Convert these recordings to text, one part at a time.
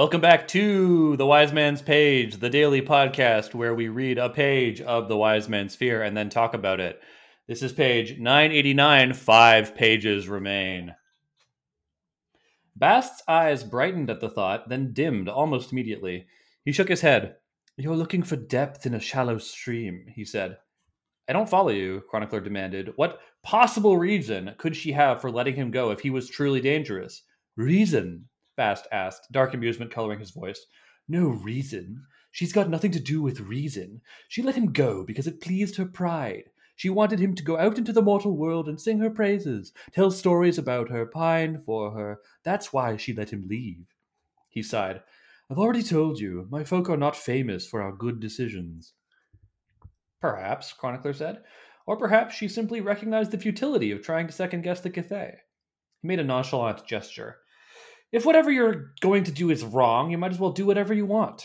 Welcome back to The Wise Man's Page, the daily podcast where we read a page of The Wise Man's Fear and then talk about it. This is page 989. Five pages remain. Bast's eyes brightened at the thought, then dimmed almost immediately. He shook his head. You're looking for depth in a shallow stream, he said. I don't follow you, Chronicler demanded. What possible reason could she have for letting him go if he was truly dangerous? Reason? Bast asked, dark amusement coloring his voice. No reason. She's got nothing to do with reason. She let him go because it pleased her pride. She wanted him to go out into the mortal world and sing her praises, tell stories about her, pine for her. That's why she let him leave. He sighed. I've already told you, my folk are not famous for our good decisions. Perhaps, Chronicler said. Or perhaps she simply recognized the futility of trying to second guess the Cthaeh. He made a nonchalant gesture. If whatever you're going to do is wrong, you might as well do whatever you want.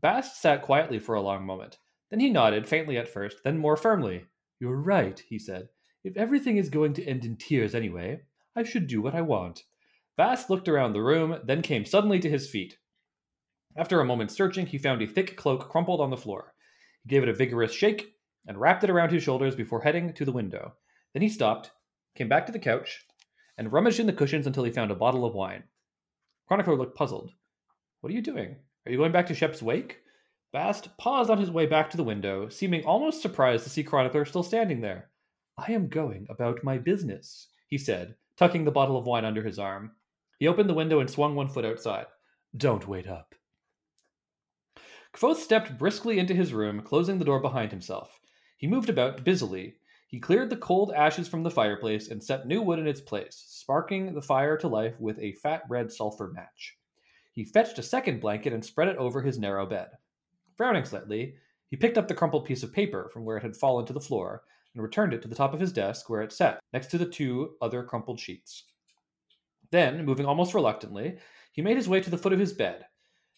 Bast sat quietly for a long moment. Then he nodded, faintly at first, then more firmly. You're right, he said. If everything is going to end in tears anyway, I should do what I want. Bast looked around the room, then came suddenly to his feet. After a moment's searching, he found a thick cloak crumpled on the floor. He gave it a vigorous shake and wrapped it around his shoulders before heading to the window. Then he stopped, came back to the couch, and rummaged in the cushions until he found a bottle of wine. Chronicler looked puzzled. What are you doing? Are you going back to Shep's wake? Bast paused on his way back to the window, seeming almost surprised to see Chronicler still standing there. I am going about my business, he said, tucking the bottle of wine under his arm. He opened the window and swung one foot outside. Don't wait up. Kvothe stepped briskly into his room, closing the door behind himself. He moved about busily, he cleared the cold ashes from the fireplace and set new wood in its place, sparking the fire to life with a fat red sulfur match. He fetched a second blanket and spread it over his narrow bed. Frowning slightly, he picked up the crumpled piece of paper from where it had fallen to the floor and returned it to the top of his desk where it sat, next to the two other crumpled sheets. Then, moving almost reluctantly, he made his way to the foot of his bed.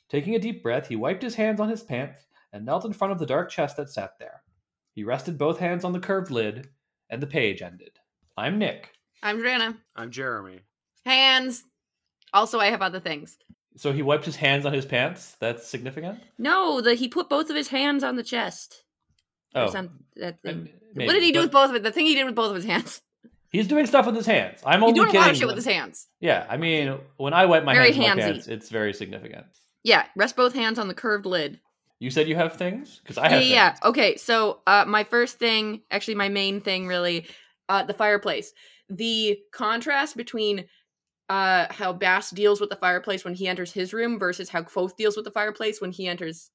Taking a deep breath, he wiped his hands on his pants and knelt in front of the dark chest that sat there. He rested both hands on the curved lid, and the page ended. I'm Nick. I'm Jordana. I'm Jeremy. Hands. Also, I have other things. So he wiped his hands on his pants. That's significant. No, the he put both of his hands on the chest. Or Oh, some- that thing. maybe, what did he do but with both of it? The thing he did with both of his hands. He's doing stuff with his hands. I'm He's only doing a kidding. lot of shit when- with his hands. Yeah, I mean, when I wipe my Very hands on my handsy. pants, it's very significant. Yeah, rest both hands on the curved lid. You said you have things because I have. yeah, yeah. things. Okay, so uh, my first thing, actually, my main thing, really, uh, the fireplace. The contrast between uh, how Bast deals with the fireplace when he enters his room versus how Kvothe deals with the fireplace when he enters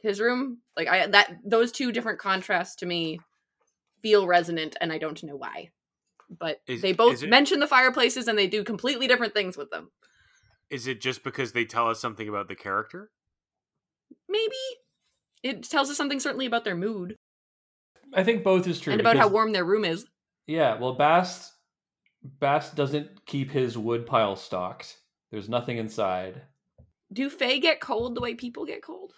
his room. Like I that those two different contrasts to me feel resonant, and I don't know why. But Is- they both it- mention the fireplaces, and they do completely different things with them. Is it just because they tell us something about the character? Maybe it tells us something certainly about their mood I think both is true. and about how warm their room is. Yeah, well, Bast Bast doesn't keep his wood pile stocked. There's nothing inside. Do Fae get cold the way people get cold?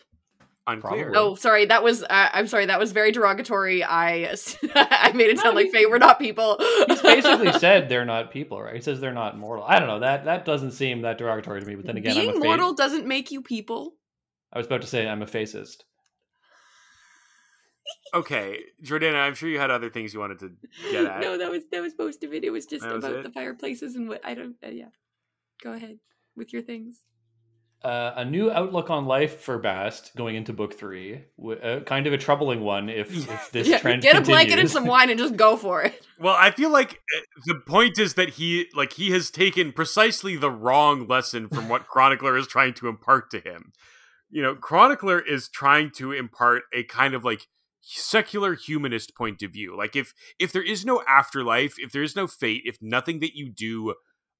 Unclear. Probably. Oh, sorry. That was. Uh, I'm sorry. That was very derogatory. I I made it sound like Fae were not people. He's basically said they're not people, right? He says they're not mortal. I don't know. That that doesn't seem that derogatory to me. But then again, being I'm a mortal fa- doesn't make you people. I was about to say I'm a fascist. Okay, Jordana, I'm sure you had other things you wanted to get at. no, that was that was most of it. It was just That about it? the fireplaces and what I don't. Uh, yeah, go ahead with your things. Uh, a new outlook on life for Bast going into book three. W- Uh, kind of a troubling one if, if this yeah, trend get a blanket and continues. some wine and just go for it. Well, I feel like uh, the point is that he like he has taken precisely the wrong lesson from what Chronicler is trying to impart to him. You know, Chronicler is trying to impart a kind of like secular humanist point of view. Like if if there is no afterlife, if there is no fate, if nothing that you do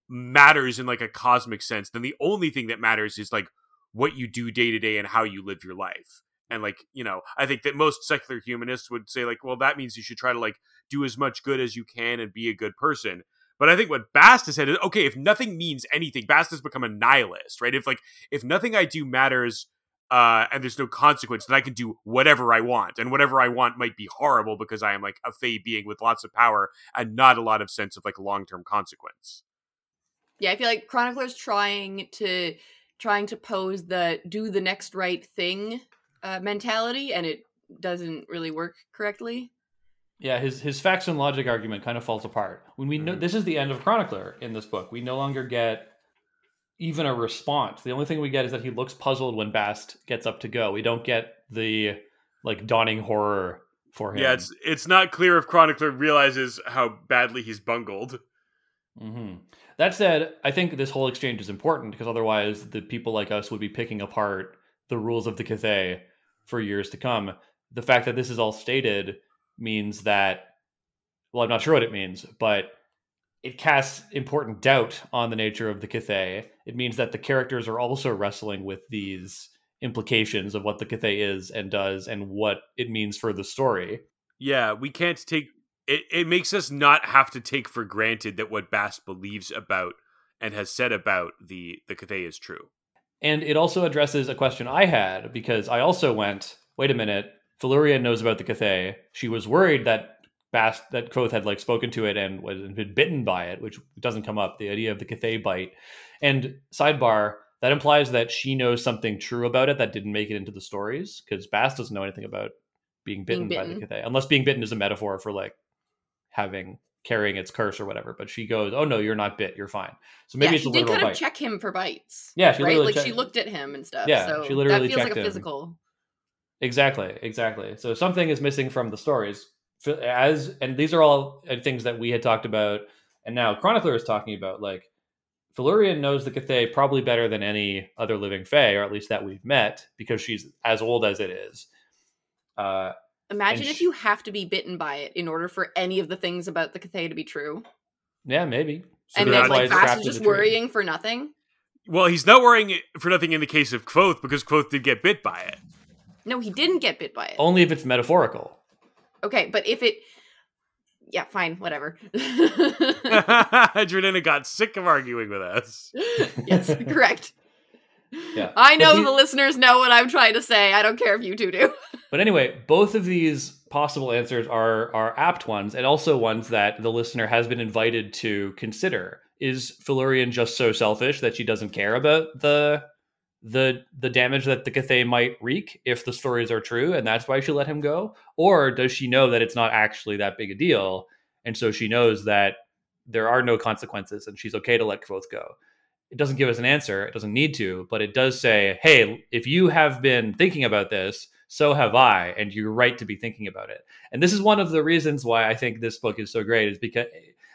matters in like a cosmic sense, then the only thing that matters is like what you do day to day and how you live your life. And like, you know, I think that most secular humanists would say like, well, that means you should try to like do as much good as you can and be a good person. But I think what Bast has said is okay, if nothing means anything, Bast has become a nihilist, right? If like if nothing I do matters uh and there's no consequence, that I can do whatever I want. And whatever I want might be horrible because I am like a fey being with lots of power and not a lot of sense of like long term consequence. Yeah, I feel like Chronicler's trying to trying to pose the do the next right thing uh, mentality, and it doesn't really work correctly. Yeah, his his facts and logic argument kind of falls apart. When we know Mhm. this is the end of Chronicler in this book, we no longer get even a response. The only thing we get is that he looks puzzled when Bast gets up to go. We don't get the like dawning horror for him. Yeah, it's it's not clear if Chronicler realizes how badly he's bungled. hmm That said, I think this whole exchange is important because otherwise, the people like us would be picking apart the rules of the Cthaeh for years to come. The fact that this is all stated means that, well, I'm not sure what it means, but it casts important doubt on the nature of the Cthaeh. It means that the characters are also wrestling with these implications of what the Cthaeh is and does and what it means for the story. Yeah, we can't take it. It makes us not have to take for granted that what Bast believes about and has said about the the Cthaeh is true. And it also addresses a question I had because I also went, wait a minute, Felurian knows about the Cthaeh. She was worried that Bast that Kvothe had like spoken to it and was had been bitten by it, which doesn't come up. The idea of the Cthaeh bite. And sidebar, that implies that she knows something true about it that didn't make it into the stories because Bast doesn't know anything about being bitten, Being by the. Cthaeh, unless being bitten is a metaphor for like having carrying its curse or whatever. But she goes, "Oh no, you're not bit. You're fine." So maybe yeah, it's she a did kind of check him for bites. Yeah, she right. literally Like she looked at him and stuff. Yeah, so she literally that feels like a him. physical. Exactly, exactly. So something is missing from the stories. F- As and these are all uh, things that we had talked about, and now Chronicler is talking about. Like, Felurian knows the Cthaeh probably better than any other living Fae, or at least that we've met, because she's as old as it is. Uh, Imagine if sh- you have to be bitten by it in order for any of the things about the Cthaeh to be true, yeah, maybe. So and then like it's Bast is just the tree. worrying for nothing. Well, he's not worrying for nothing in the case of Kvothe because Kvothe did get bit by it. No, he didn't get bit by it. Only if it's metaphorical. Okay, but if it, yeah, fine, whatever. Jordana got sick of arguing with us. yes, correct. Yeah. I know he- the listeners know what I'm trying to say. I don't care if you two do. But anyway, both of these possible answers are are apt ones, and also ones that the listener has been invited to consider. Is Felurian just so selfish that she doesn't care about the the the damage that the Cthaeh might wreak if the stories are true, and that's why she let him go? Or does she know that it's not actually that big a deal, and so she knows that there are no consequences, and she's okay to let Kvothe go? It doesn't give us an answer. It doesn't need to, but it does say, "Hey, if you have been thinking about this." so have I, and you're right to be thinking about it. And this is one of the reasons why I think this book is so great, is because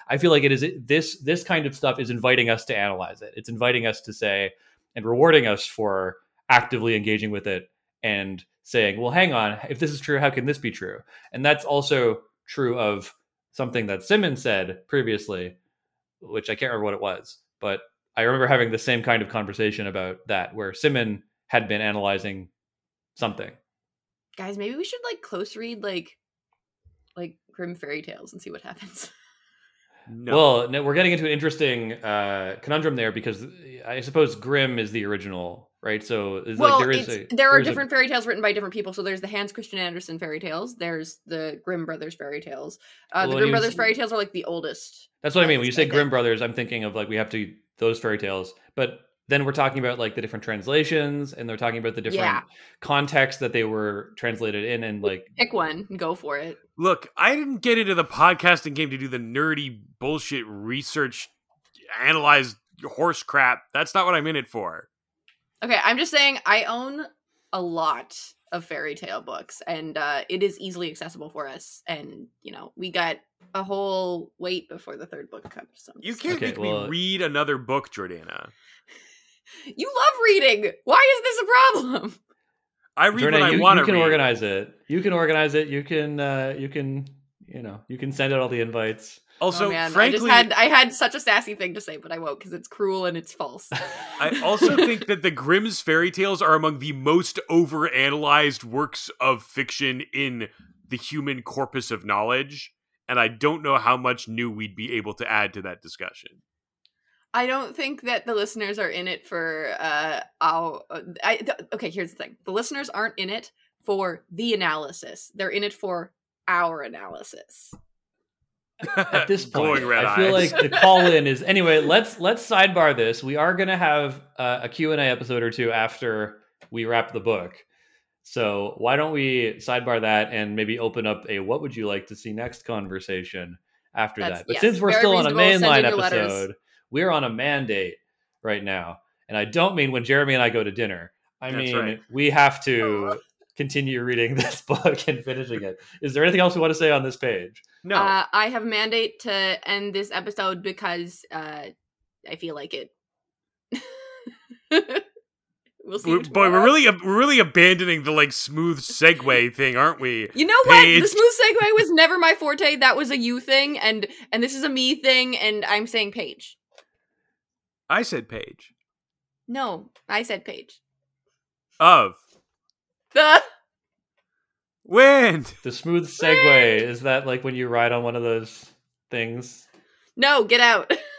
I feel like it is this this kind of stuff is inviting us to analyze it. It's inviting us to say and rewarding us for actively engaging with it and saying, well, hang on, if this is true, how can this be true? And that's also true of something that Simmons said previously, which I can't remember what it was, but I remember having the same kind of conversation about that, where Simon had been analyzing something. Guys, maybe we should like close read like like Grimm fairy tales and see what happens. No. Well, no, we're getting into an interesting uh, conundrum there because I suppose Grimm is the original, right? So it's well, like there is it's, a, there are there's a- different fairy tales written by different people. So there's the Hans Christian Andersen fairy tales. There's the Grimm brothers fairy tales. Uh, Well, the Grimm he was- brothers fairy tales are like the oldest. that's what I mean. When you say Grimm brothers, I'm thinking of like we have to those fairy tales, but then we're talking about like the different translations, and they're talking about the different Yeah. contexts that they were translated in, and like Pick one and go for it. Look, I didn't get into the podcasting game to do the nerdy bullshit research, analyze horse crap. That's not what I'm in it for. Okay, I'm just saying I own a lot of fairy tale books and uh, it is easily accessible for us. And, you know, we got a whole wait before the third book comes. So You can't Okay, make well- me read another book, Jordana. You love reading. Why is this a problem? I read Jordan, what I you, want you can read. organize it. You can organize it. You can uh, you can you know you can send out all the invites. Also, oh man, frankly, I just had I had such a sassy thing to say, but I won't because it's cruel and it's false. I also think that the Grimm's fairy tales are among the most overanalyzed works of fiction in the human corpus of knowledge, and I don't know how much new we'd be able to add to that discussion. I don't think that the listeners are in it for uh our uh, I th- okay, here's the thing. The listeners aren't in it for the analysis. They're in it for our analysis. at this point, I feel eyes. like the call in is anyway. Let's let's sidebar this. We are gonna have uh, a Q and A episode or two after we wrap the book. So why don't we sidebar that and maybe open up a what would you like to see next conversation after That's- that? But yes, since we're still on a reasonable. Send mainline in your letters. Episode, we're on a mandate right now, and I don't mean when Jeremy and I go to dinner. I That's mean right. we have to continue reading this book and finishing it. Is there anything else we want to say on this page? no. Uh, I have a mandate to end this episode because uh, I feel like it. we'll see. We- you boy, we're really we're really abandoning the like smooth segue thing, aren't we? You know what? The smooth segue was never my forte. That was a you thing, and and this is a me thing, and I'm saying Paige. I said page. No, I said page. Of The wind. The smooth segue is that like when you ride on one of those things? no, get out.